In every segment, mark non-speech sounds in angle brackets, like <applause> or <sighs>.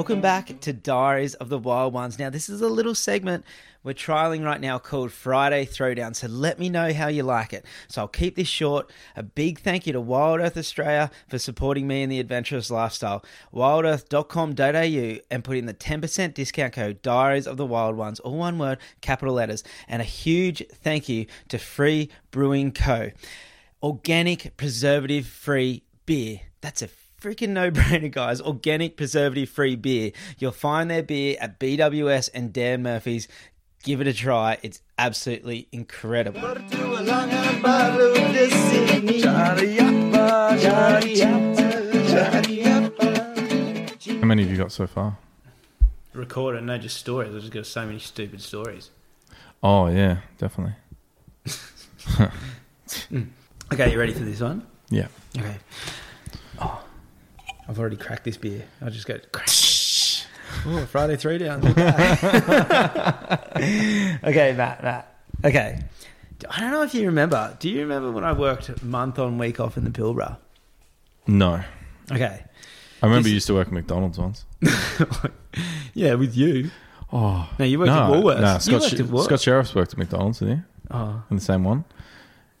welcome back to Diaries of the Wild Ones. Now, this is a little segment we're trialing right now called Friday Throwdown. So let me know how you like it. So I'll keep this short. A big thank you to Wild Earth Australia for supporting me in the adventurous lifestyle. Wildearth.com.au and put in the 10% discount code Diaries of the Wild Ones, all one word, capital letters. And a huge thank you to Free Brewing Co. Organic, preservative free beer. That's a freaking no brainer, guys. Organic, preservative free beer. You'll find their beer at BWS and Dan Murphy's. Give it a try. It's absolutely incredible. How many have you got so far? Recorded, no, just stories. I've just got so many stupid stories. Oh yeah, definitely. <laughs> Okay, you ready for this one? Yeah. Okay. I've already cracked this beer. I'll just go crack. <laughs> Oh, Friday three down. <laughs> okay, Matt, Matt. Okay. I don't know if you remember. Do you remember when I worked month on week off in the Pilbara? No, Okay. I remember This- you used to work at McDonald's once. <laughs> yeah, with you. Oh No, you worked no, at Woolworths. No, You Scott, worked at Wool- Scott Sheriff's worked at McDonald's, didn't he? Oh, In the same one.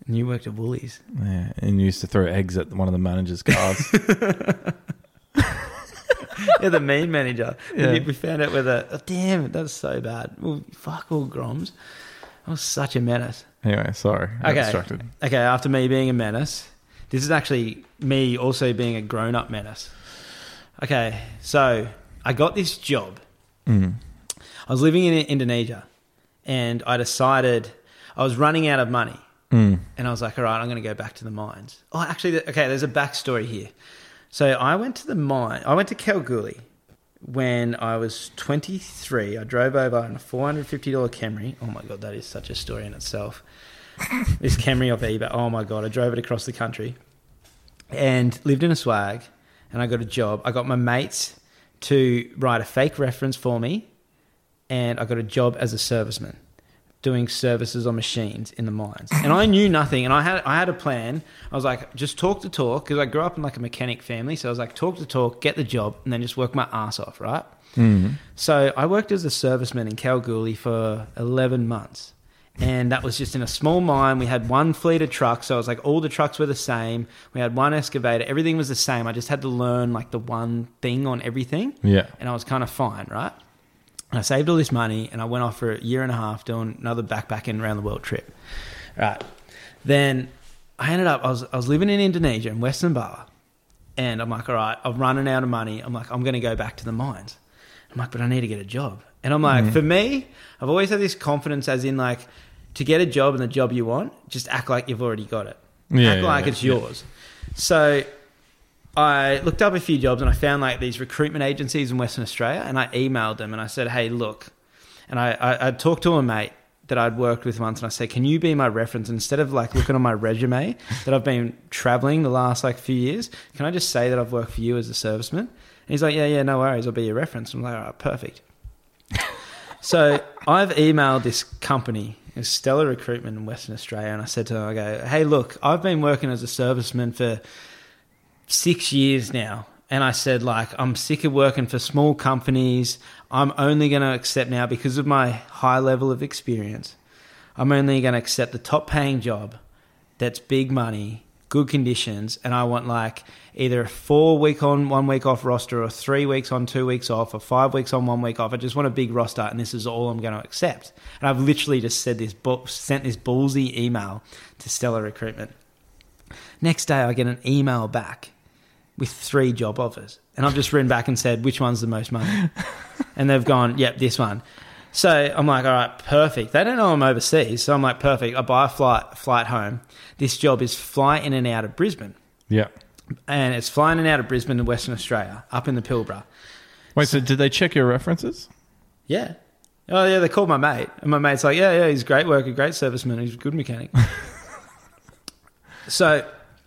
and you worked at Woolies. Yeah, and you used to throw eggs at one of the manager's cars. <laughs> yeah, the mean manager. Yeah. We, we found out whether. Oh, damn it, that's so bad. Well, fuck all Groms. I was such a menace. anyway, sorry, I Okay. distracted. Okay, after me being a menace, this is actually me also being a grown up menace. Okay, so I got this job. Mm. I was living in Indonesia and I decided I was running out of money. Mm. And I was like, all right, I'm going to go back to the mines. Oh, actually, okay, there's a backstory here. So I went to the mine, I went to Kalgoorlie when I was 23. I drove over in a $450 Camry. Oh my God, that is such a story in itself. <laughs> this Camry off eBay. Oh my God, I drove it across the country and lived in a swag and I got a job. I got my mates to write a fake reference for me and I got a job as a serviceman doing services on machines in the mines. And I knew nothing and I had I had a plan. I was like just talk to talk because I grew up in like a mechanic family, so I was like talk to talk, get the job and then just work my ass off, right? Mm. So I worked as a serviceman in Kalgoorlie for 11 months. And that was just in a small mine. We had one fleet of trucks. So it was like all the trucks were the same. We had one excavator. Everything was the same. I just had to learn like the one thing on everything. Yeah. And I was kind of fine, right? I saved all this money and I went off for a year and a half doing another backpacking around the world trip. Right. Then I ended up, I was, I was living in Indonesia in Western Bali. And I'm like, all right, I'm running out of money. I'm like, I'm going to go back to the mines. I'm like, but I need to get a job. And I'm like, mm. for me, I've always had this confidence as in like, to get a job and the job you want, just act like you've already got it. Yeah, act yeah, like yeah, it's yours. So I looked up a few jobs and I found like these recruitment agencies in Western Australia and I emailed them and I said, hey, look. And I, I, I talked to a mate that I'd worked with once and I said, can you be my reference? Instead of like looking on my resume that I've been traveling the last like few years, can I just say that I've worked for you as a serviceman? And he's like, yeah, yeah, no worries. I'll be your reference. I'm like, all right, perfect. so I've emailed this company, it's Stellar Recruitment in Western Australia, and I said to them, I go, hey, look, I've been working as a serviceman for six years now. And I said, like, I'm sick of working for small companies. I'm only going to accept now because of my high level of experience. I'm only going to accept the top paying job that's big money, good conditions, and I want like either a four week on, one week off roster, or three weeks on, two weeks off, or five weeks on, one week off. I just want a big roster, and this is all I'm going to accept. And I've literally just said this, sent this ballsy email to Stellar Recruitment. Next day, I get an email back with three job offers, and I've just written back and said which one's the most money, and they've gone, "Yep, this one." So I'm like, "All right, perfect." They don't know I'm overseas, so I'm like, "Perfect." I buy a flight flight home. This job is fly in and out of Brisbane, Yeah. and it's flying in and out of Brisbane in Western Australia, up in the Pilbara. Wait, so did they check your references? Yeah. Oh yeah, they called my mate, and my mate's like, "Yeah, yeah, he's a great worker, great serviceman, he's a good mechanic." <laughs> so,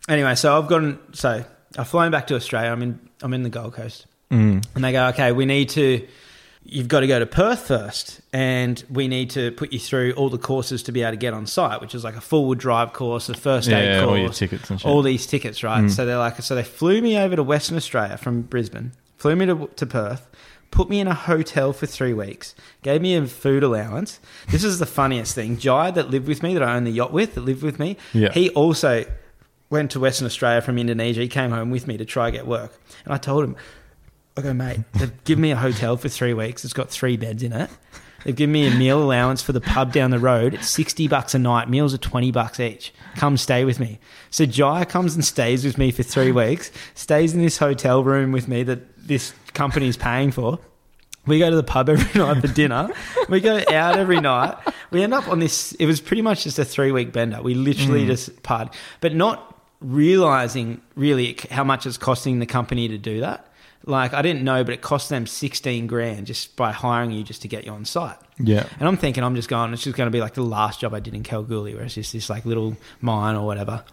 anyway, so I've gotten so I've flown back to Australia. I'm in I'm in the Gold Coast, Mm. and they go, "Okay, we need to." You've got to go to Perth first, and we need to put you through all the courses to be able to get on site, which is like a forward drive course, a first aid Yeah, course, all your tickets and shit. all these tickets, right? So they're like, so they flew me over to Western Australia from Brisbane, flew me to, to Perth, put me in a hotel for three weeks, gave me a food allowance. This is the funniest thing. Jai, that lived with me, that I own the yacht with, that lived with me, Yeah. he also went to Western Australia from Indonesia. He came home with me to try get work. And I told him, I go, mate, they've given me a hotel for three weeks. It's got three beds in it. They've given me a meal allowance for the pub down the road. It's 60 bucks a night. Meals are 20 bucks each. Come stay with me. So Jai comes and stays with me for three weeks, stays in this hotel room with me that this company's paying for. We go to the pub every <laughs> night for dinner. We go out every night. We end up on this. It was pretty much just a three week bender. We literally mm. just part, but not realizing really how much it's costing the company to do that. Like I didn't know, but it cost them sixteen grand just by hiring you just to get you on site. Yeah. And I'm thinking, I'm just going. It's just going to be like the last job I did in Kalgoorlie, where it's just this like little mine or whatever.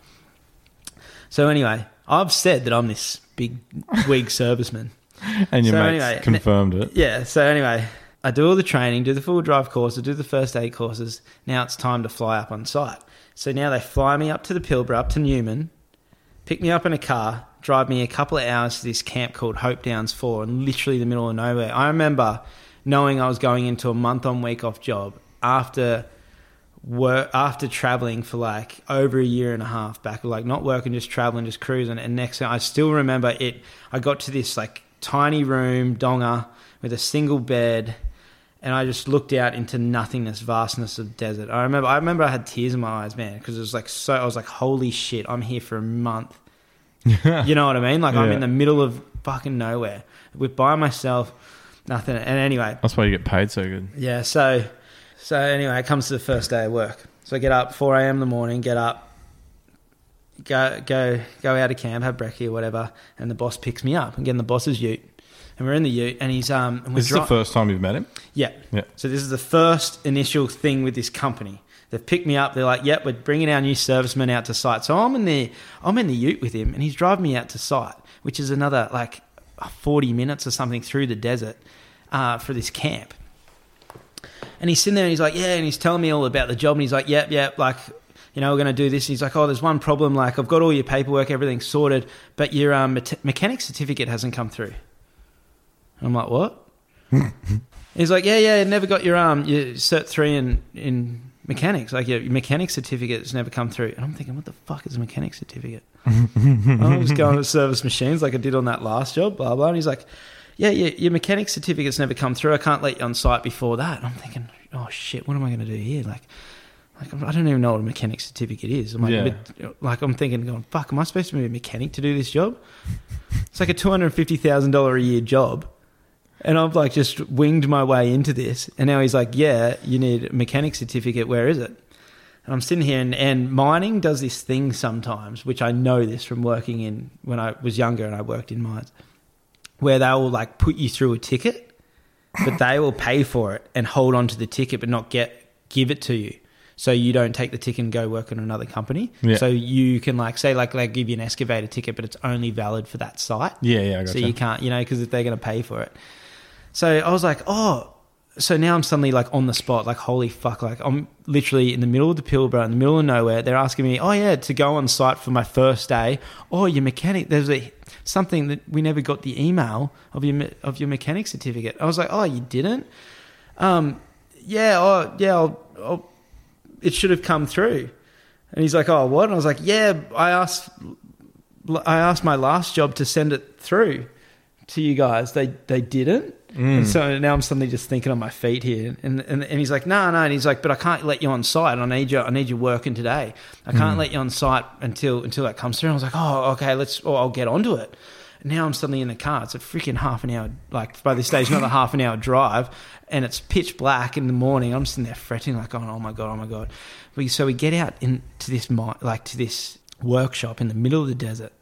So anyway, I've said that I'm this big wig <laughs> serviceman. And your So mates anyway, confirmed it. Yeah. So anyway, I do all the training, do the full drive course, I do the first aid courses. Now it's time to fly up on site. So now they fly me up to the Pilbara, up to Newman, pick me up in a car, drive me a couple of hours to this camp called Hope Downs Four, in literally the middle of nowhere. I remember knowing I was going into a month on week off job after work after traveling for like over a year and a half back like not working just traveling just cruising and next thing i still remember it i got to this like tiny room donga with a single bed and i just looked out into nothingness vastness of desert. I remember i remember i had tears in my eyes man because it was like so i was like holy shit i'm here for a month. <laughs> You know what i mean? Like i'm in the middle of fucking nowhere. With by myself nothing. And anyway. That's why you get paid so good. yeah, so so anyway, it comes to the first day of work. So I get up four AM in the morning, get up, go go go out of camp, have brekkie or whatever, and the boss picks me up. And get in the boss's ute. And we're in the ute and he's um and we're This is the first time you've met him? Yeah. Yeah. So this is the first initial thing with this company. They've picked me up. They're like, "Yep, we're bringing our new serviceman out to site." So I'm in the I'm in the Ute with him, and he's driving me out to site, which is another like 40 minutes or something through the desert uh, for this camp. And he's sitting there, and he's like, "Yeah," and he's telling me all about the job, and he's like, "Yep, yep, like." You know, we're going to do this. And He's like, oh, there's one problem. Like, I've got all your paperwork, everything's sorted, but your um, me- mechanic certificate hasn't come through. And I'm like, what? <laughs> He's like, yeah, yeah, never got your um, your cert three in in mechanics. Like your, your mechanic certificate's never come through. And I'm thinking, what the fuck is a mechanic certificate? <laughs> I'm just going to service machines like I did on that last job, blah blah. And he's like, yeah, yeah, your mechanic certificate's never come through. I can't let you on site before that. And I'm thinking, oh shit, what am I going to do here? Like. Like I don't even know what a mechanic certificate is. I'm like, Yeah. like I'm thinking, going, fuck, am I supposed to be a mechanic to do this job? It's like a two hundred fifty thousand dollar a year job, and I've like just winged my way into this. And now he's like, yeah, you need a mechanic certificate. Where is it? And I'm sitting here, and, and mining does this thing sometimes, which I know this from working in when I was younger and I worked in mines, where they will like put you through a ticket, but they will pay for it and hold on to the ticket, but not get give it to you. So you don't take the ticket and go work in another company. Yeah. So you can like say like they give you an excavator ticket, but it's only valid for that site. Yeah, yeah, I got So you can't, you know, because if they're going to pay for it. So I was like, oh, so now I'm suddenly like on the spot, like holy fuck, like I'm literally in the middle of the Pilbara, in the middle of nowhere. They're asking me, oh yeah, to go on site for my first day. Oh, your mechanic, there's a something that we never got the email of your of your mechanic certificate. I was like, oh, you didn't? Um, yeah, oh yeah, I'll, I'll, it should have come through. And he's like, oh, what? And I was like, yeah, I asked I asked my last job to send it through to you guys. They they didn't. Mm. And so now I'm suddenly just thinking on my feet here. And and, and he's like, no, no. And he's like, but I can't let you on site. I need you. I need you working today. I can't mm. let you on site until until that comes through. And I was like, oh, okay, let's. Or I'll get onto it. And now I'm suddenly in the car. It's a freaking half an hour. Like by this stage, another half an hour drive, and it's pitch black in the morning. I'm sitting there fretting, like, going, oh my god, oh my god. We, so we get out into this like to this workshop in the middle of the desert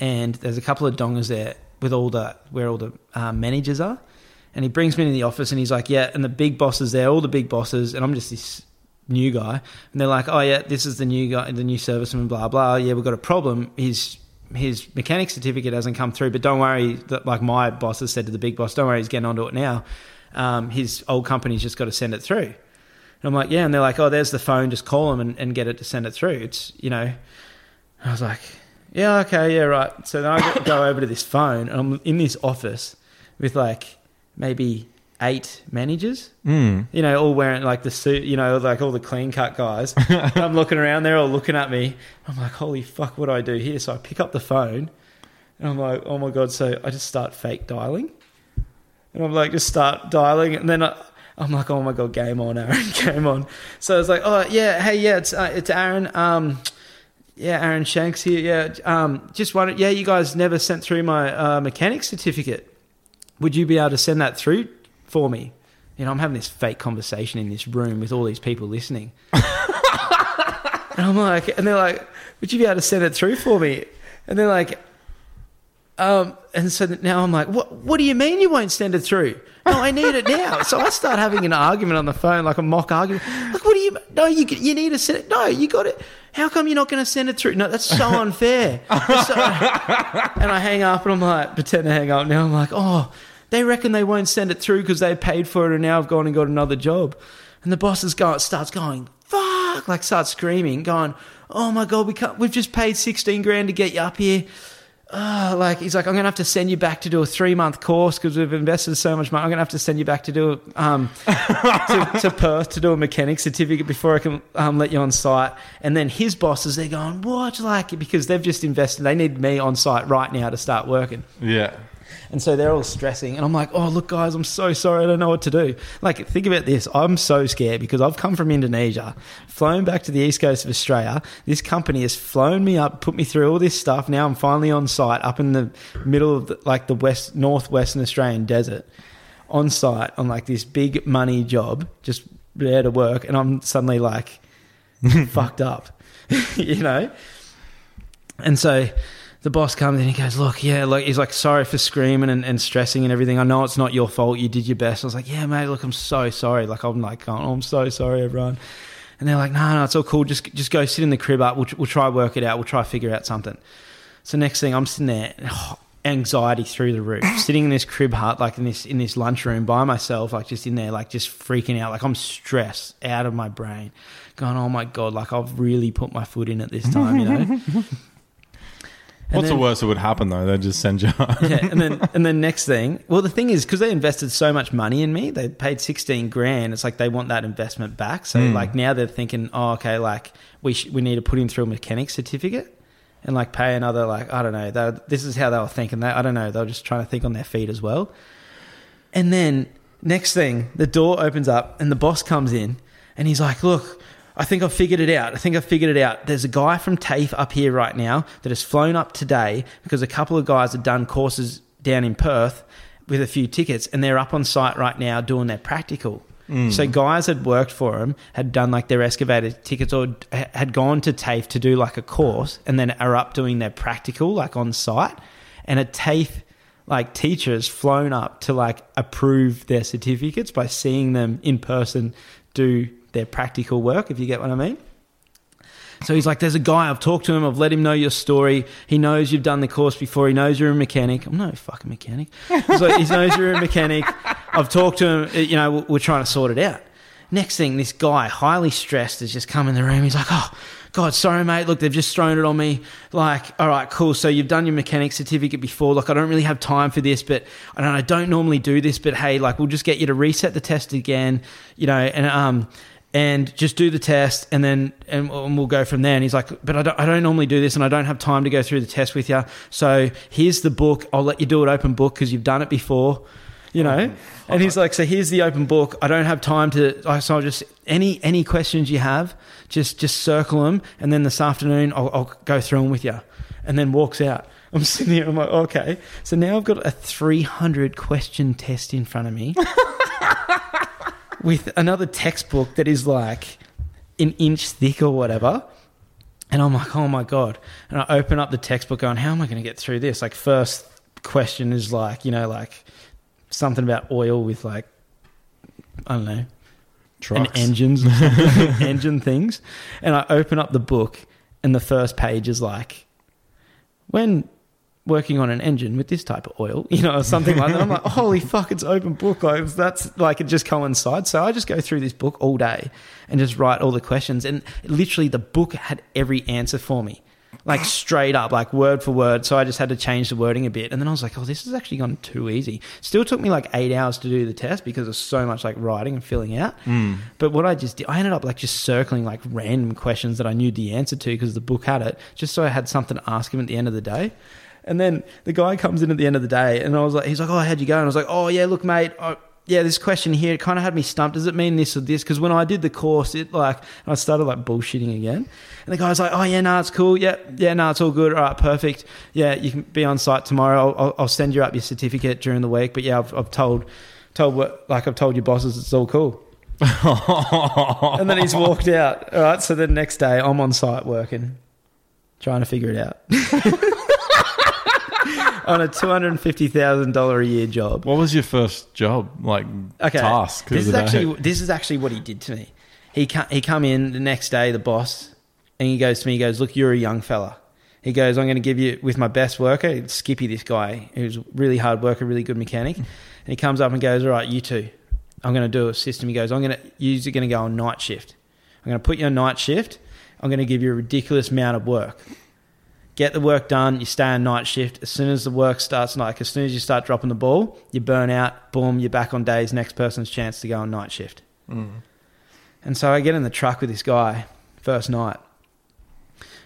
and there's a couple of dongas there with all the where all the uh, managers are. And he brings me into the office and he's like, "Yeah," and the big bosses there, all the big bosses, and I'm just this new guy, and they're like, "Oh yeah, this is the new guy, the new serviceman, blah blah. Yeah, we've got a problem. His his mechanic certificate hasn't come through, but don't worry. That like my boss has said to the big boss, don't worry, he's getting onto it now. Um, his old company's just got to send it through." And I'm like, "Yeah," and they're like, "Oh, there's the phone. Just call him and, and get it to send it through." It's you know, I was like, Yeah, okay, yeah, right. So then I go- go over to this phone, and I'm in this office with like maybe eight managers. Mm. You know, all wearing like the suit. You know, like all the clean cut guys. <laughs> I'm looking around, they're all looking at me. I'm like, holy fuck, what do I do here? So I pick up the phone, and I'm like, oh my god. So I just start fake dialing, and I'm like, just start dialing, and then I. I'm like, oh my god, game on, Aaron, <laughs> game on. So I was like, oh yeah, hey, yeah, it's uh, it's Aaron. Um, yeah, Aaron Shanks here. Yeah, um, just wondered. Yeah, you guys never sent through my uh, mechanic certificate. Would you be able to send that through for me? You know, I'm having this fake conversation in this room with all these people listening. <laughs> and I'm like, and they're like, would you be able to send it through for me? And they're like, um, and so now I'm like, what? What do you mean you won't send it through? No, I need it now. So I start having an argument on the phone, like a mock argument. Like, what do you? No, you you need to send it. No, you got it. How come you're not going to send it through? No, that's so <laughs> unfair. That's so- and I hang up, and I'm like, pretend to hang up. Now I'm like, oh, they reckon they won't send it through because they paid for it, and now I've gone and got another job. And the boss is going, starts going, fuck, like starts screaming, going, oh my god, we can't. We've just paid sixteen grand to get you up here. Oh, like he's like, I'm gonna have to send you back to do a three month course because we've invested so much money. I'm gonna have to send you back to do um <laughs> to, to Perth to do a mechanic certificate before I can um, let you on site. And then his bosses, they're going, what? Like because they've just invested, they need me on site right now to start working. Yeah. And so they're all stressing. And I'm like, oh, look, guys, I'm so sorry. I don't know what to do. Like, think about this. I'm so scared because I've come from Indonesia, flown back to the east coast of Australia. This company has flown me up, put me through all this stuff. Now I'm finally on site up in the middle of the, like the west, northwestern Australian desert on site on like this big money job, just there to work. And I'm suddenly like <laughs> fucked up, <laughs> you know? And so the boss comes in, he goes, Look, yeah, like he's like, sorry for screaming and, and stressing and everything. I know it's not your fault. You did your best. I was like, Yeah, mate, look, I'm so sorry. Like I'm like, oh, I'm so sorry, everyone. And they're like, No, no, it's all cool. Just just go sit in the crib up. We'll, we'll try to work it out. We'll try to figure out something. So next thing I'm sitting there, oh, <sighs> anxiety through the roof, <laughs> sitting in this crib hut, like in this in this lunchroom by myself, like just in there, like just freaking out, like I'm stressed out of my brain, going, oh my god, like I've really put my foot in at this time, you know. <laughs> And What's then- the worst that would happen though? They'd just send you. <laughs> yeah, and then <laughs> and then next thing, well, the thing is because they invested so much money in me, they paid sixteen grand. It's like they want that investment back. So Mm. like now they're thinking, oh, okay, like we sh- we need to put him through a mechanic certificate and like pay another like I don't know. They, this is how they were thinking. They, I don't know. They were just trying to think on their feet as well. And then next thing, the door opens up and the boss comes in and he's like, look. I think I've figured it out. I think I've figured it out. There's a guy from TAFE up here right now that has flown up today because a couple of guys have done courses down in Perth with a few tickets and they're up on site right now doing their practical. Hmm. So guys had worked for him, had done like their excavator tickets or had gone to TAFE to do like a course and then are up doing their practical like on site. And a TAFE like teachers flown up to like approve their certificates by seeing them in person do their practical work, if you get what I mean. So he's like, There's a guy, I've talked to him, I've let him know your story. He knows you've done the course before, he knows you're a mechanic. I'm no fucking mechanic. He's like, He knows you're a mechanic. I've talked to him, you know, we're- trying to sort it out. Next thing, this guy, highly stressed, has just come in the room. He's like, Oh, God, sorry, mate. Look, they've just thrown it on me. Like, all right, cool. So you've done your mechanic certificate before. Like, I don't really have time for this, but I don't, I don't normally do this. But hey, like, we'll just get you to reset the test again, you know, and um, and just do the test, and then and, we'll go from there. And he's like, but I don't, I don't normally do this, and I don't have time to go through the test with you. So here's the book. I'll let you do it open book because you've done it before you know oh, and he's like so here's the open book i don't have time to I- so i'll just any any questions you have just just circle them and then this afternoon i'll, I'll go through them with you and then walks out i'm <laughs> sitting here i'm like okay so now i've got a 300 question test in front of me <laughs> with another textbook that is like an inch thick or whatever and I'm like, oh my God. And I open up the textbook going, how am I going to get through this? Like, first question is like, you know, like something about oil with like, I don't know, Trucks. and engines, <laughs> <laughs> engine things. And I open up the book, and the first page is like, when working on an engine with this type of oil, you know, or something like that. I'm like, holy fuck, it's open book. Like that's like it just coincides. So I just go through this book all day and just write all the questions. And literally, the book had every answer for me. like straight up, like word for word. So I just had to change the wording a bit. And then I was like, oh, this has actually gone too easy. Still took me like eight hours to do the test because of so much like writing and filling out. Mm. But what I just did, I ended up like just circling like random questions that I knew the answer to because the book had it, just so I had something to ask him at the end of the day. And then the guy comes in at the end of the day, and I was like, he's like, oh, how'd you go? And I was like, oh yeah, look, mate. I, yeah, this question here kind of had me stumped. Does it mean this or this? Because when I did the course, it like I started like bullshitting again, and the guy's like, "Oh yeah, no, it's cool. Yeah, yeah, no, it's all good. All right, perfect. Yeah, you can be on site tomorrow. I'll, I'll, I'll send you up your certificate during the week. But yeah, I've, I've told, told what like I've told your bosses it's all cool." <laughs> and then he's walked out. All right, so the next day I'm on site working, trying to figure it out. <laughs> on a two hundred and fifty thousand dollar a year job. What was your first job like Okay, task? This is actually this is actually what he did to me. He ca- he come in the next day, the boss, and he goes to me. He goes, "Look, you're a young fella." He goes, "I'm going to give you with my best worker, Skippy, this guy who's a really hard worker, really good mechanic." And he comes up and goes, "All right, you two, I'm going to do a system." He goes, "I'm going to you're going to go on night shift. I'm going to put you on night shift. I'm going to give you a ridiculous amount of work." Get the work done. You stay on night shift. As soon as the work starts, like as soon as you start dropping the ball, you burn out. Boom, you're back on days. Next person's chance to go on night shift. Mm. And so I get in the truck with this guy first night,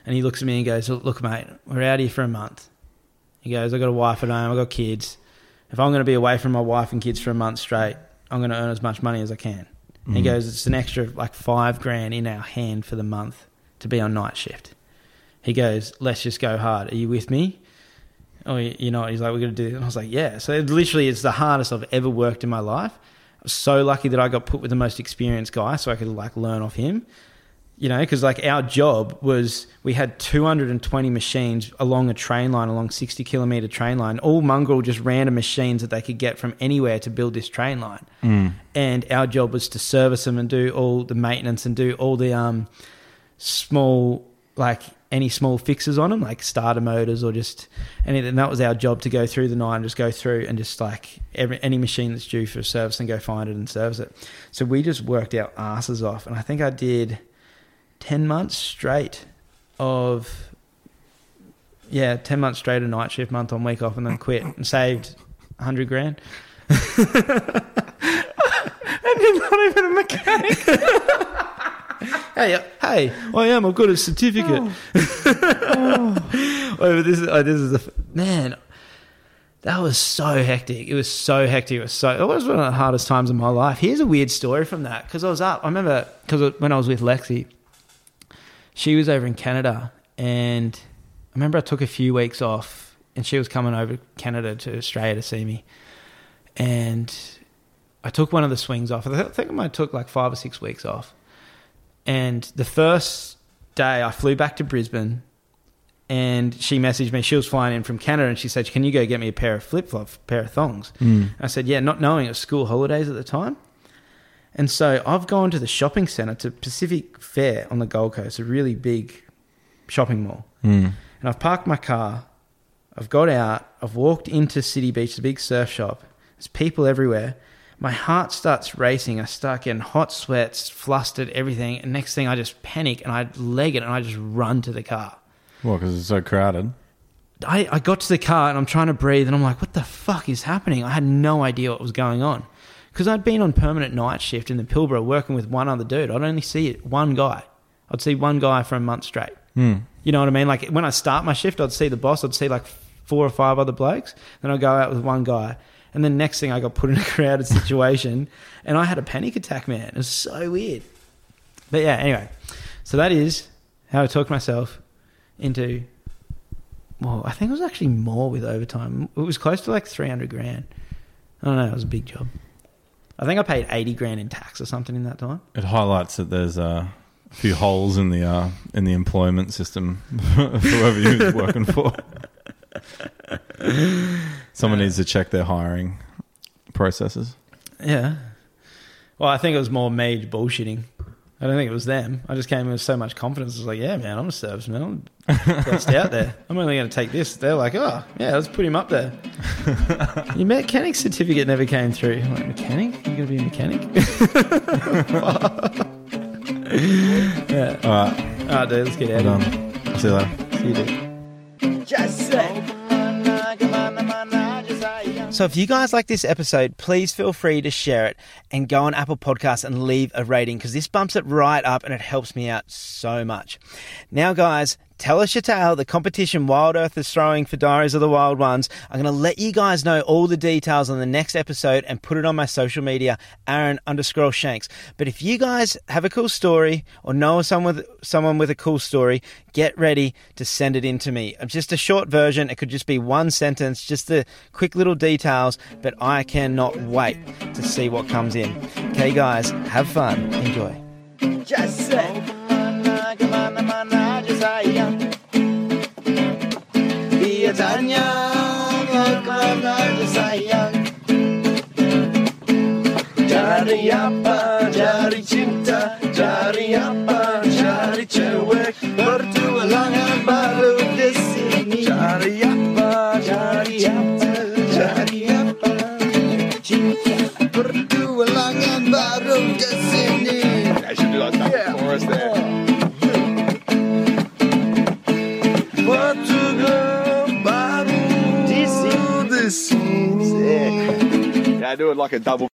and he looks at me and goes, "Look, mate, we're out here for a month." He goes, I've got a wife at home. I got kids. If I'm going to be away from my wife and kids for a month straight, I'm going to earn as much money as I can." And He Mm. goes, "It's an extra like five grand in our hand for the month to be on night shift." He goes, "Let's just go hard. Are you with me?" Oh, you know, he's like, "We're going to do." it." And I was like, "Yeah." So it literally, it's the hardest I've ever worked in my life. I was so lucky that I got put with the most experienced guy, so I could like learn off him. You know, because like our job was we had 220 machines along a train line, along 60 kilometer train line, all mongrel, just random machines that they could get from anywhere to build this train line Mm. and our job was to service them and do all the maintenance and do all the um, small like any small fixes on them like starter motors or just anything. and that was our job to go through the night and just go through and just like every any machine that's due for service and go find it and service it so we just worked our asses off and i think i did 10 months straight of yeah 10 months straight of night shift month on week off and then quit and saved 100 grand <laughs> <laughs> And you're not even a mechanic. <laughs> Hey, uh, hey, I am. I've got a certificate. oh, <laughs> but this is oh, this is the man. That was so hectic. It was so hectic. It was so. It was one of the hardest times of my life. Here's a weird story from that because I was up. I remember because when I was with Lexi, she was over in Canada, and I remember I took a few weeks off, and she was coming over Canada to Australia to see me, and I took one of the swings off. I think I might have took like five or six weeks off. And the first day I flew back to Brisbane and she messaged me. She was flying in from Canada and she said, Can you go get me a pair of flip flops, pair of thongs? Mm. I said, Yeah, not knowing it was school holidays at the time. And so I've gone to the shopping centre to Pacific Fair on the Gold Coast, a really big shopping mall. Mm. And I've parked my car. I've got out. I've walked into City Beach, the big surf shop. There's people everywhere. My heart starts racing. I start getting hot sweats, flustered, everything. And next thing, I just panic and I leg it and I just run to the car. Well, because it's so crowded. I, I got to the car and I'm trying to breathe and I'm like, what the fuck is happening? I had no idea what was going on. Because I'd been on permanent night shift in the Pilbara working with one other dude. I'd only see one guy. I'd see one guy for a month straight. Mm. You know what I mean? Like when I start my shift, I'd see the boss, I'd see like four or five other blokes. Then I'd go out with one guy. And then next thing I got put in a <laughs> crowded situation and I had a panic attack, man. It was so weird. But yeah, anyway. So that is how I talked myself into well, I think it was actually more with overtime. It was close to like 300 grand. I don't know, it was a big job. I think I paid 80 grand in tax or something in that time. It highlights that there's uh, a few holes in the uh, in the employment system <laughs> for whoever you're working for. <laughs> Someone needs to check their hiring processes. Yeah. Well, I think it was more me bullshitting. I don't think it was them. I just came in with so much confidence. I was like, yeah, man, I'm a serviceman. I'm best out there. I'm only going to take this. They're like, oh, yeah, let's put him up there. <laughs> Your mechanic certificate never came through. I'm like, mechanic? You're going to be a mechanic? yeah. <laughs> All right, All right, dude, let's get out well of here. done. See you later. See you do. Just say. So if you guys like this episode, please feel free to share it and go on Apple Podcasts and leave a rating because this bumps it right up and it helps me out so much. Now, guys, tell us your tale. The competition Wild Earth is throwing for Diaries of the Wild Ones. I'm going to let you guys know all the details on the next episode and put it on my social media, Aaron underscore Shanks. But if you guys have a cool story or know someone with, someone with a cool story, get ready to send it in to me. Uh, just a short version. It could just be one sentence, just the quick little details, but I cannot wait to see what comes in. Okay, guys, have fun. Enjoy. Just say.